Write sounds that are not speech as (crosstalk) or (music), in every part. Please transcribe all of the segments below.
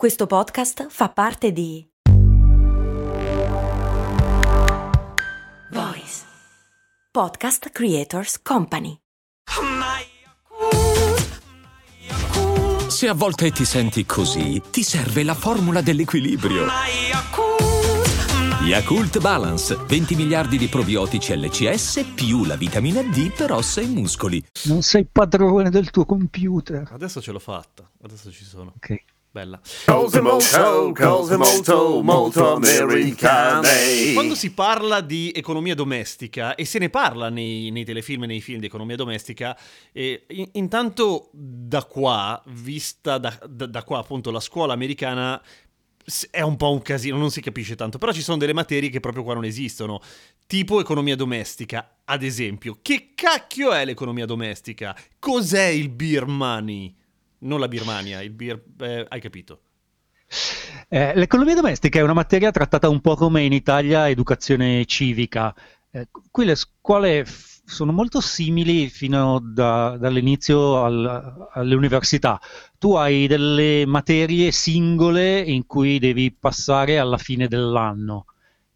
Questo podcast fa parte di Voice Podcast Creators Company. Se a volte ti senti così, ti serve la formula dell'equilibrio. Yakult Balance, 20 miliardi di probiotici LCS più la vitamina D per ossa e muscoli. Non sei padrone del tuo computer. Adesso ce l'ho fatta, adesso ci sono. Ok. Bella. Cose molto, cose molto, molto americane. Quando si parla di economia domestica, e se ne parla nei, nei telefilm e nei film di economia domestica, eh, in- intanto da qua, vista da, da- da qua appunto la scuola americana, è un po' un casino, non si capisce tanto, però ci sono delle materie che proprio qua non esistono, tipo economia domestica, ad esempio. Che cacchio è l'economia domestica? Cos'è il beer money? Non la Birmania, il beer... eh, hai capito. Eh, l'economia domestica è una materia trattata un po' come in Italia educazione civica. Eh, qui le scuole f- sono molto simili fino da- dall'inizio al- alle università. Tu hai delle materie singole in cui devi passare alla fine dell'anno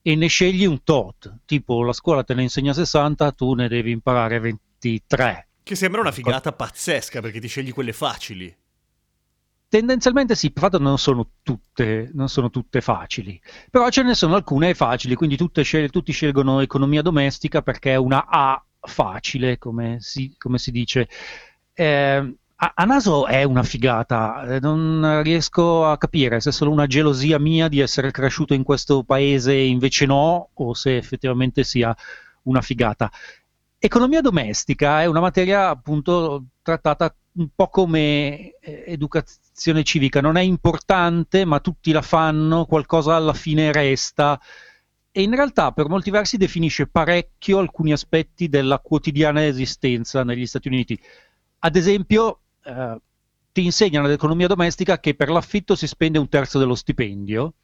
e ne scegli un tot. Tipo la scuola te ne insegna 60, tu ne devi imparare 23. Che sembra una figata pazzesca perché ti scegli quelle facili. Tendenzialmente sì, per fatto non sono tutte, non sono tutte facili, però ce ne sono alcune facili, quindi scel- tutti scelgono economia domestica perché è una A facile, come si, come si dice. Eh, naso è una figata, eh, non riesco a capire se è solo una gelosia mia di essere cresciuto in questo paese e invece no, o se effettivamente sia una figata. Economia domestica è una materia appunto trattata un po' come eh, educazione civica, non è importante, ma tutti la fanno, qualcosa alla fine resta e in realtà per molti versi definisce parecchio alcuni aspetti della quotidiana esistenza negli Stati Uniti. Ad esempio, eh, ti insegnano l'economia domestica che per l'affitto si spende un terzo dello stipendio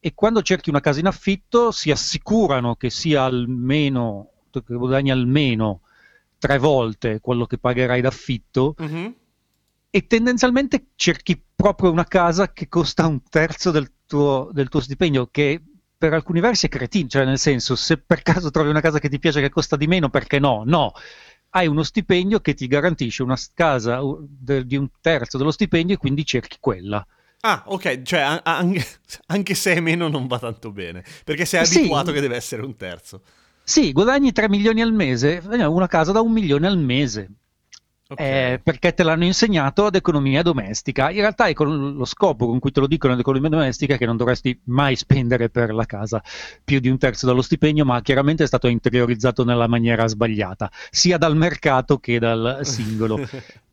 e quando cerchi una casa in affitto si assicurano che sia almeno, che guadagni almeno tre volte quello che pagherai d'affitto e tendenzialmente cerchi proprio una casa che costa un terzo del tuo, del tuo stipendio, che per alcuni versi è cretino, cioè nel senso se per caso trovi una casa che ti piace che costa di meno, perché no? No, hai uno stipendio che ti garantisce una casa di un terzo dello stipendio e quindi cerchi quella. Ah, ok, cioè a- a- (laughs) anche, se è meno non va tanto bene, perché sei Sì. abituato che deve essere un terzo. Sì, guadagni 3 milioni al mese, eh, una casa da un milione al mese. Ok. Eh, perché te l'hanno insegnato ad economia domestica. In realtà è lo scopo con cui te lo dicono ad economia domestica che non dovresti mai spendere per la casa più di un terzo dello stipendio, ma chiaramente è stato interiorizzato nella maniera sbagliata, sia dal mercato che dal singolo. (laughs)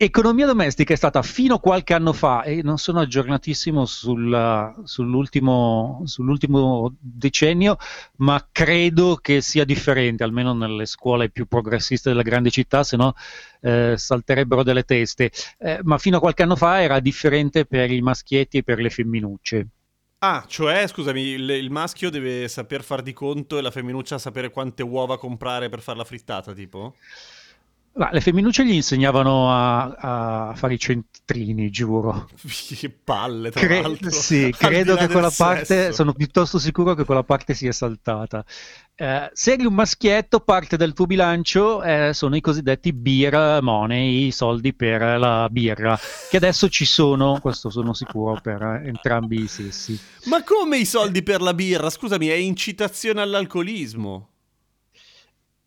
Economia domestica è stata fino a qualche anno fa, e non sono aggiornatissimo sul- sull'ultimo, sull'ultimo decennio, ma credo che sia differente, almeno nelle scuole più progressiste delle grandi città, se no eh, salterebbero delle teste. Eh, ma fino a qualche anno fa era differente per i maschietti e per le femminucce. Ah, cioè, scusami, il, il maschio deve saper far di conto e la femminuccia sapere quante uova comprare per fare la frittata, tipo? Ma le femminucce gli insegnavano a, a fare i centrini, giuro. (laughs) che palle, tra Cre- l'altro. sì, credo che quella parte, sesso. sono piuttosto sicuro che quella parte sia saltata. Eh, se eri un maschietto, parte del tuo bilancio eh, sono i cosiddetti beer money, i soldi per la birra, che adesso ci sono, questo sono sicuro, per entrambi i sessi. Ma come i soldi per la birra? Scusami, è incitazione all'alcolismo.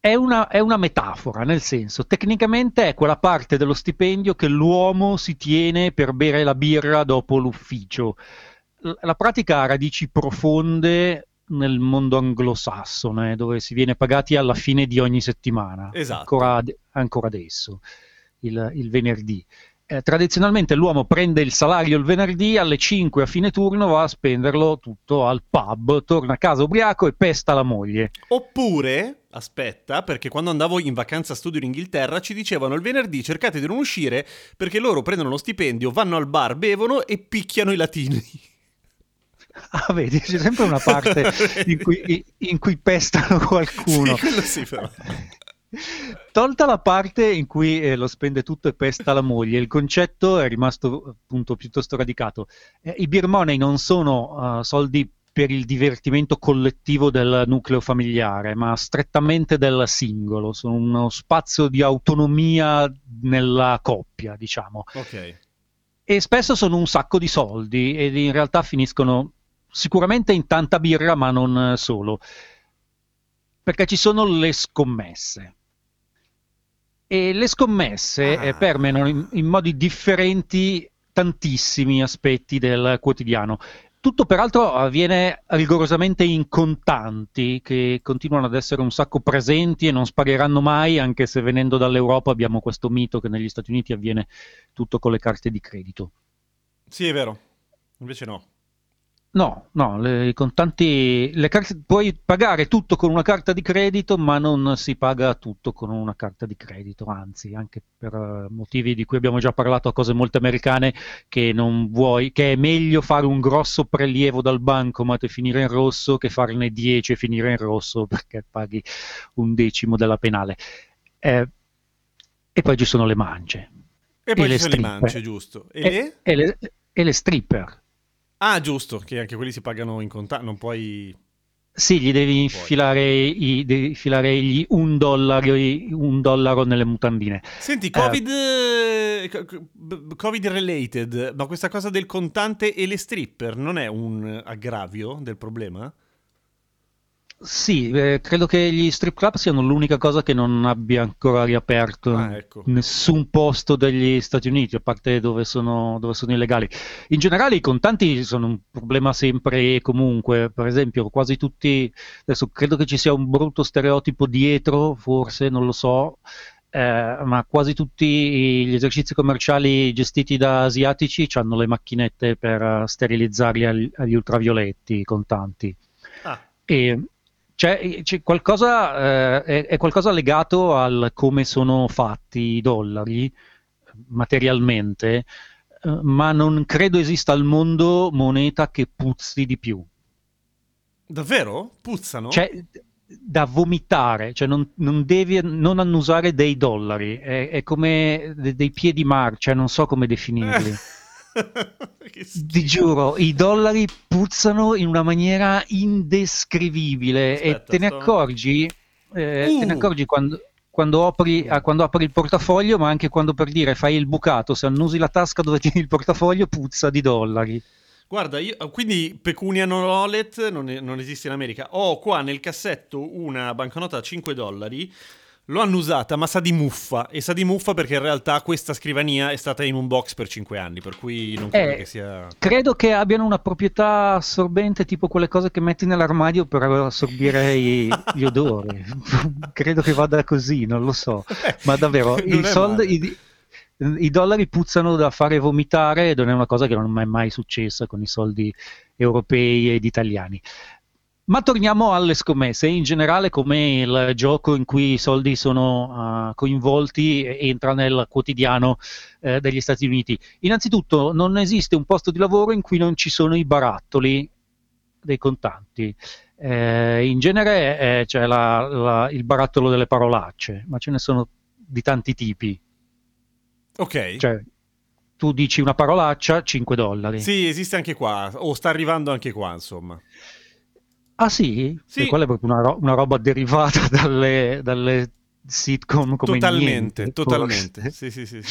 È una, è una metafora, nel senso, tecnicamente è quella parte dello stipendio che l'uomo si tiene per bere la birra dopo l'ufficio. L- La pratica ha radici profonde nel mondo anglosassone, dove si viene pagati alla fine di ogni settimana, Esatto. ancora, ad- ancora adesso, il, il venerdì. Eh, tradizionalmente l'uomo prende il salario il venerdì, alle 5 a fine turno va a spenderlo tutto al pub, torna a casa ubriaco e pesta la moglie. Oppure, aspetta, perché quando andavo in vacanza studio in Inghilterra ci dicevano il venerdì cercate di non uscire perché loro prendono lo stipendio, vanno al bar, bevono e picchiano i latini. (laughs) Ah, vedi, c'è sempre una parte (laughs) in cui, in cui pestano qualcuno. Sì, sì. (laughs) Tolta la parte in cui eh, lo spende tutto e pesta la moglie, il concetto è rimasto appunto piuttosto radicato. Eh, I beer money non sono uh, soldi per il divertimento collettivo del nucleo familiare, ma strettamente del singolo, sono uno spazio di autonomia nella coppia, diciamo. Ok. E spesso sono un sacco di soldi ed in realtà finiscono sicuramente in tanta birra, ma non solo. Perché ci sono le scommesse. E le scommesse Ah. permeano in, in modi differenti tantissimi aspetti del quotidiano. Tutto peraltro avviene rigorosamente in contanti, che continuano ad essere un sacco presenti e non spariranno mai, anche se venendo dall'Europa abbiamo questo mito che negli Stati Uniti avviene tutto con le carte di credito. Sì, è vero. Invece no. No, no, le, contanti, le carte, puoi pagare tutto con una carta di credito, ma non si paga tutto con una carta di credito, anzi, anche per eh, motivi di cui abbiamo già parlato a cose molto americane, che non vuoi, che è meglio fare un grosso prelievo dal bancomat e finire in rosso che farne 10 e finire in rosso (laughs) perché paghi un decimo della penale. Eh, e poi ci sono le mance. E poi E ci le sono le stripper. mance, giusto. E, E, le? e le, e le stripper. Ah, giusto, che anche quelli si pagano in contanti, non puoi... Sì, gli devi infilare, i, devi infilare gli un dollaro, un dollaro nelle mutandine. Senti, Covid, eh, co- co- b- Covid related, ma questa cosa del contante e le stripper non è un aggravio del problema? Sì, eh, credo che gli strip club siano l'unica cosa che non abbia ancora riaperto Ah, ecco. nessun posto degli Stati Uniti, a parte dove sono, dove sono illegali. In generale i contanti sono un problema sempre e comunque, per esempio, quasi tutti, adesso credo che ci sia un brutto stereotipo dietro, forse, non lo so, eh, ma quasi tutti gli esercizi commerciali gestiti da asiatici hanno le macchinette per sterilizzarli agli, agli ultravioletti, i contanti. Ah, E c'è, c'è qualcosa, eh, è, è qualcosa legato al come sono fatti i dollari materialmente, eh, ma non credo esista al mondo moneta che puzzi di più. davvero? Puzzano? Cioè, da vomitare, cioè non, non devi non annusare dei dollari, è, è come de- dei piedi mar, cioè non so come definirli. (laughs) Ti giuro, i dollari puzzano in una maniera indescrivibile e Aspetta, te ne sto- accorgi, eh, te ne Uh. accorgi quando, quando apri, ah, quando apri il portafoglio, ma anche quando per dire fai il bucato, se annusi la tasca dove tieni il portafoglio, puzza di dollari. Guarda, io, quindi pecunia non wallet non, non esiste in America. Ho qua nel cassetto una banconota a 5 dollari. L'ho annusata, ma sa di muffa. E sa di muffa perché in realtà questa scrivania è stata in un box per 5 anni. Per cui non credo Eh, che sia. Credo che abbiano una proprietà assorbente tipo quelle cose che metti nell'armadio per assorbire i- gli odori. (laughs) Credo che vada così, non lo so. Ma davvero, i, soldi, i, dollari puzzano da fare vomitare ed è una cosa che non è mai successa con i soldi europei ed italiani. Ma torniamo alle scommesse, in generale come il gioco in cui i soldi sono ah, coinvolti entra nel quotidiano eh, degli Stati Uniti. Innanzitutto non esiste un posto di lavoro in cui non ci sono i barattoli dei contanti. Eh, in genere eh, c'è la- la- il barattolo delle parolacce, ma ce ne sono di tanti tipi. Ok. Cioè, tu dici una parolaccia, 5 dollari. Sì, esiste anche qua. O sta arrivando anche qua, insomma. Ah sì? Sì. E quella è proprio una, ro- una roba derivata (laughs) dalle, dalle sitcom come totalmente, niente, totalmente. Sì, sì, sì.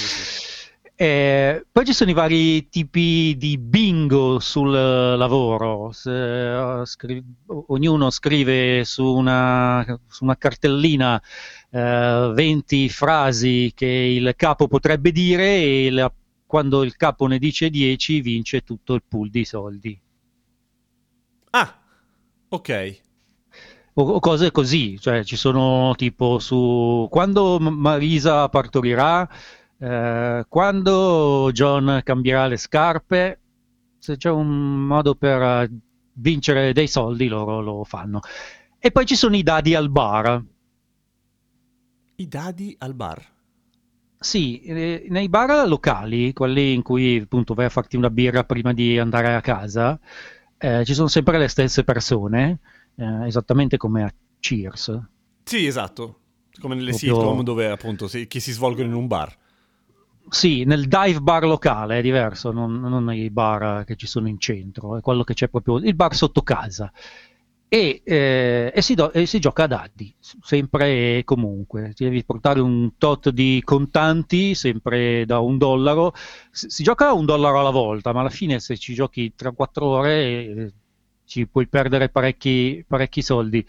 Eh, poi ci sono i vari tipi di bingo sul lavoro. Se, eh, scri- ognuno scrive su una, su una cartellina eh, 20 frasi che il capo potrebbe dire e la- quando il capo ne dice 10 vince tutto il pool di soldi. Ah, ok. O, o cose così, cioè ci sono tipo su quando Marisa partorirà, eh, quando John cambierà le scarpe, se c'è un modo per eh, vincere dei soldi loro lo fanno. E poi ci sono i dadi al bar. I dadi al bar. Sì, eh, nei bar locali, quelli in cui appunto vai a farti una birra prima di andare a casa, eh, ci sono sempre le stesse persone, eh, esattamente come a Cheers. Sì, esatto. Come nelle Proprio- sitcom dove appunto si, che si svolgono in un bar. Sì, nel dive bar locale è diverso, non, non nei bar che ci sono in centro, è quello che c'è proprio il bar sotto casa. E, eh, e si, do- e si gioca a dadi, sempre e comunque. Ti devi portare un tot di contanti, sempre da un dollaro. S- si gioca un dollaro alla volta, ma alla fine se ci giochi 3-4 ore eh, ci puoi perdere parecchi, parecchi soldi.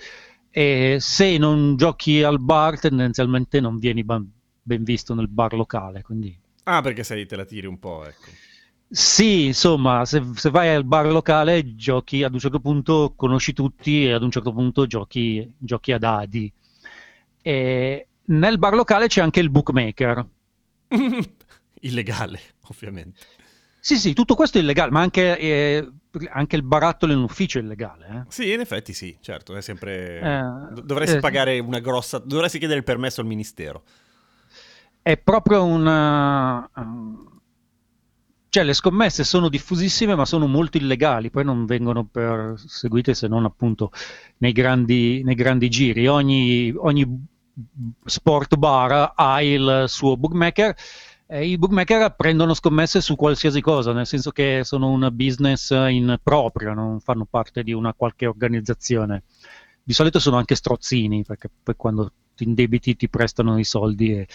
E se non giochi al bar, tendenzialmente non vieni ban- ben visto nel bar locale. Quindi Ah, perché sei te la tiri un po', ecco. Sì, insomma, se, se vai al bar locale giochi ad un certo punto conosci tutti e ad un certo punto giochi, giochi a dadi. E nel bar locale c'è anche il bookmaker. (laughs) Illegale, ovviamente. Sì, sì, tutto questo è illegale, ma anche, eh, anche il barattolo in ufficio è illegale. eh. Sì, in effetti sì, certo, è sempre... Eh, Do- dovresti eh, pagare una grossa... Dovresti chiedere il permesso al ministero. È proprio una... um, Cioè, le scommesse sono diffusissime, ma sono molto illegali, poi non vengono perseguite se non appunto nei grandi, nei grandi giri. Ogni, ogni sport bar ha il suo bookmaker. e I bookmaker prendono scommesse su qualsiasi cosa, nel senso che sono un business in proprio, non fanno parte di una qualche organizzazione. Di solito sono anche strozzini, perché poi quando ti indebiti ti prestano i soldi e,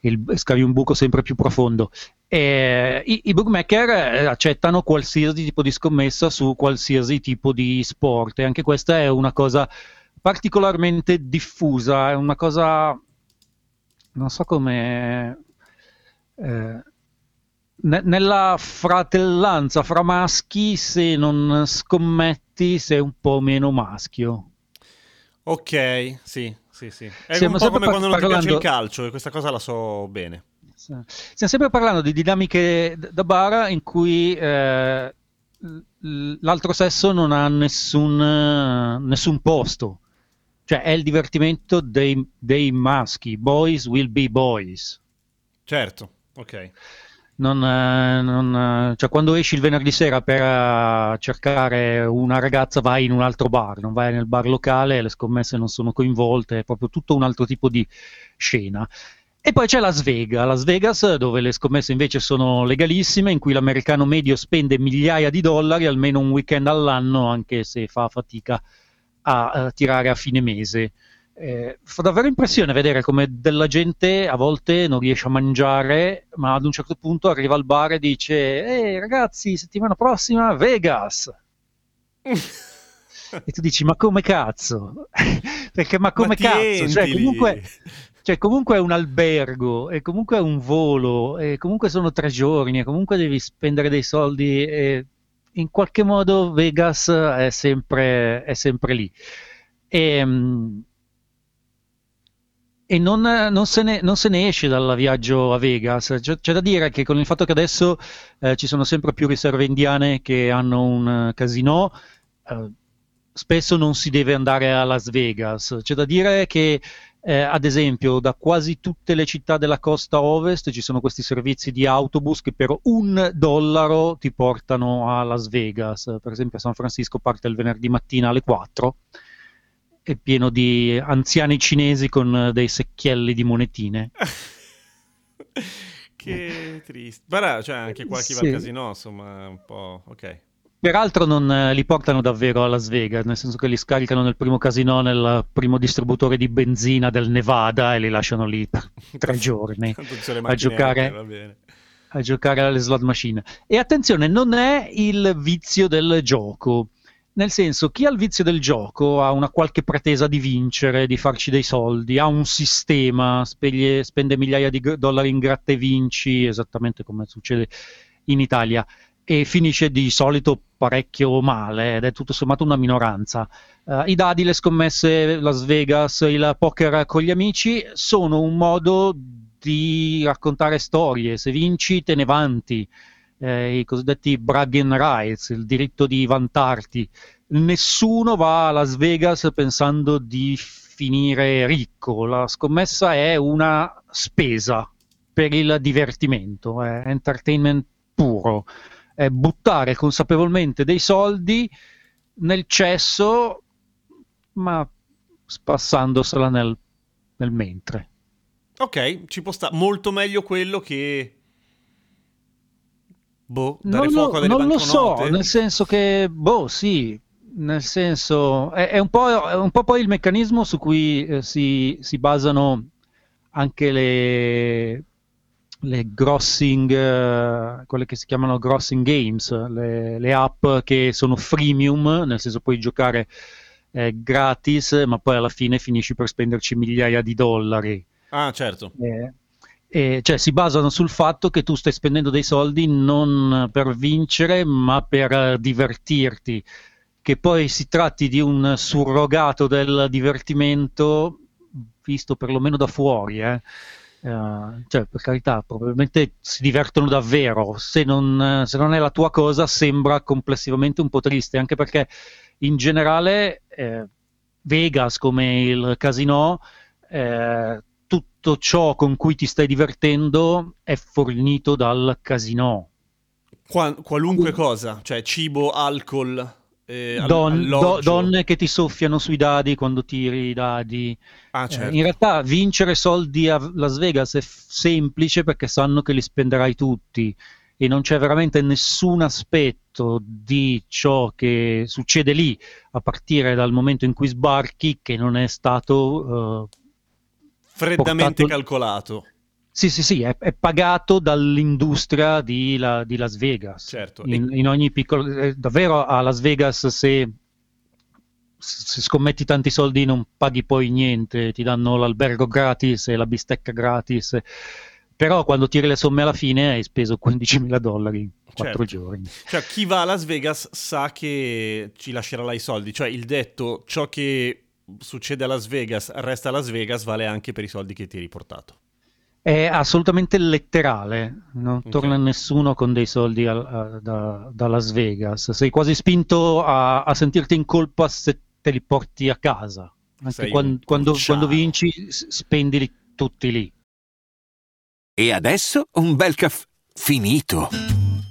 e e scavi un buco sempre più profondo. E i, I bookmaker eh, accettano qualsiasi tipo di scommessa su qualsiasi tipo di sport e anche questa è una cosa particolarmente diffusa, è una cosa, non so come... eh, ne- nella fratellanza fra maschi, se non scommetti, sei un po' meno maschio. Ok, sì, sì, sì. È Stiamo un po' come quando non ti piace il parlando- calcio e questa cosa la so bene. Stiamo sempre parlando di dinamiche da bar in cui eh, l'altro sesso non ha nessun, nessun posto. Cioè è il divertimento dei, dei maschi. Boys will be boys. Certo, ok. Non, eh, non, eh, cioè, quando esci il venerdì sera per eh, cercare una ragazza vai in un altro bar, non vai nel bar locale, le scommesse non sono coinvolte, è proprio tutto un altro tipo di scena. E poi c'è Las Vegas, Las Vegas dove le scommesse invece sono legalissime, in cui l'americano medio spende migliaia di dollari almeno un weekend all'anno, anche se fa fatica a, a tirare a fine mese. Eh, fa davvero impressione vedere come della gente a volte non riesce a mangiare, ma ad un certo punto arriva al bar e dice: Ehi ragazzi, settimana prossima Vegas. E tu dici: Ma come cazzo? (laughs) Perché, ma come Ma cazzo? Cioè, comunque, cioè, comunque è un albergo, e comunque è un volo, e comunque sono tre giorni, e comunque devi spendere dei soldi. E in qualche modo Vegas è sempre, è sempre lì. E, mm, e non, non se ne, non se ne esce dal viaggio a Vegas. C'è, c'è da dire che con il fatto che adesso eh, ci sono sempre più riserve indiane che hanno un eh, casino, eh, spesso non si deve andare a Las Vegas. C'è da dire che, eh, ad esempio, da quasi tutte le città della costa ovest ci sono questi servizi di autobus che per un dollaro ti portano a Las Vegas. Per esempio, San Francisco parte il venerdì mattina alle 4 è pieno di anziani cinesi con eh, dei secchielli di monetine. (laughs) che triste. Però c'è anche qua chi va Sì. al casino, insomma, un po'... Ok. Peraltro non eh, li portano davvero a Las Vegas, nel senso che li scaricano nel primo casino, nel primo distributore di benzina del Nevada e li lasciano lì per (laughs) tre giorni a giocare, a giocare alle slot machine. E attenzione, non è il vizio del gioco. Nel senso, chi ha il vizio del gioco ha una qualche pretesa di vincere, di farci dei soldi, ha un sistema, speglie- spende migliaia di dollari in gratta e vinci, esattamente come succede in Italia, e finisce di solito parecchio male ed è tutto sommato una minoranza. Eh, I dadi, le scommesse, Las Vegas, il poker con gli amici sono un modo di raccontare storie. Se vinci, te ne vanti. Eh, I cosiddetti bragging rights, il diritto di vantarti. Nessuno va a Las Vegas pensando di finire ricco. La scommessa è una spesa per il divertimento, è entertainment puro è buttare consapevolmente dei soldi nel cesso, ma spassandosela nel nel mentre. Ok, ci può stare molto meglio quello che... Boh, dare Non fuoco lo, delle non lo so, nel senso che, boh, sì, nel senso, è, è un po', è un po' poi il meccanismo su cui eh, si, si basano anche le, le grossing, eh, quelle che si chiamano grossing games, le, le app che sono freemium, nel senso puoi giocare eh, gratis, ma poi alla fine finisci per spenderci migliaia di dollari. Ah, certo. Eh, e cioè si basano sul fatto che tu stai spendendo dei soldi non per vincere, ma per eh, divertirti. Che poi si tratti di un surrogato del divertimento, visto perlomeno da fuori, eh. Eh, cioè, per carità, probabilmente si divertono davvero. Se non, se non è la tua cosa, sembra complessivamente un po' triste, anche perché in generale eh, Vegas, come il casino, eh, tutto ciò con cui ti stai divertendo è fornito dal casino. Qua- qualunque cosa, cioè cibo, alcol, eh, Don- do- donne che ti soffiano sui dadi quando tiri i dadi. Ah, Eh, certo. in realtà vincere soldi a Las Vegas è f- semplice perché sanno che li spenderai tutti e non c'è veramente nessun aspetto di ciò che succede lì a partire dal momento in cui sbarchi che non è stato eh, Freddamente portato- calcolato. Sì, sì, sì, è, è pagato dall'industria di, la- di Las Vegas. Certo. In, in ogni piccolo... eh, davvero a Las Vegas se, se scommetti tanti soldi non paghi poi niente, ti danno l'albergo gratis e la bistecca gratis, però quando tiri le somme alla fine hai speso 15.000 dollari in quattro Certo. giorni. Cioè, chi va a Las Vegas sa che ci lascerà là i soldi. Cioè, il detto ciò che succede a Las Vegas resta a Las Vegas vale anche per i soldi che ti hai riportato. È assolutamente letterale, non Ok. torna nessuno con dei soldi al- a- da, da Las Vegas. Sei quasi spinto a, a sentirti in colpa se te li porti a casa. Anche quando, porciaro. quando vinci, spendili tutti lì. E adesso un bel caffè finito.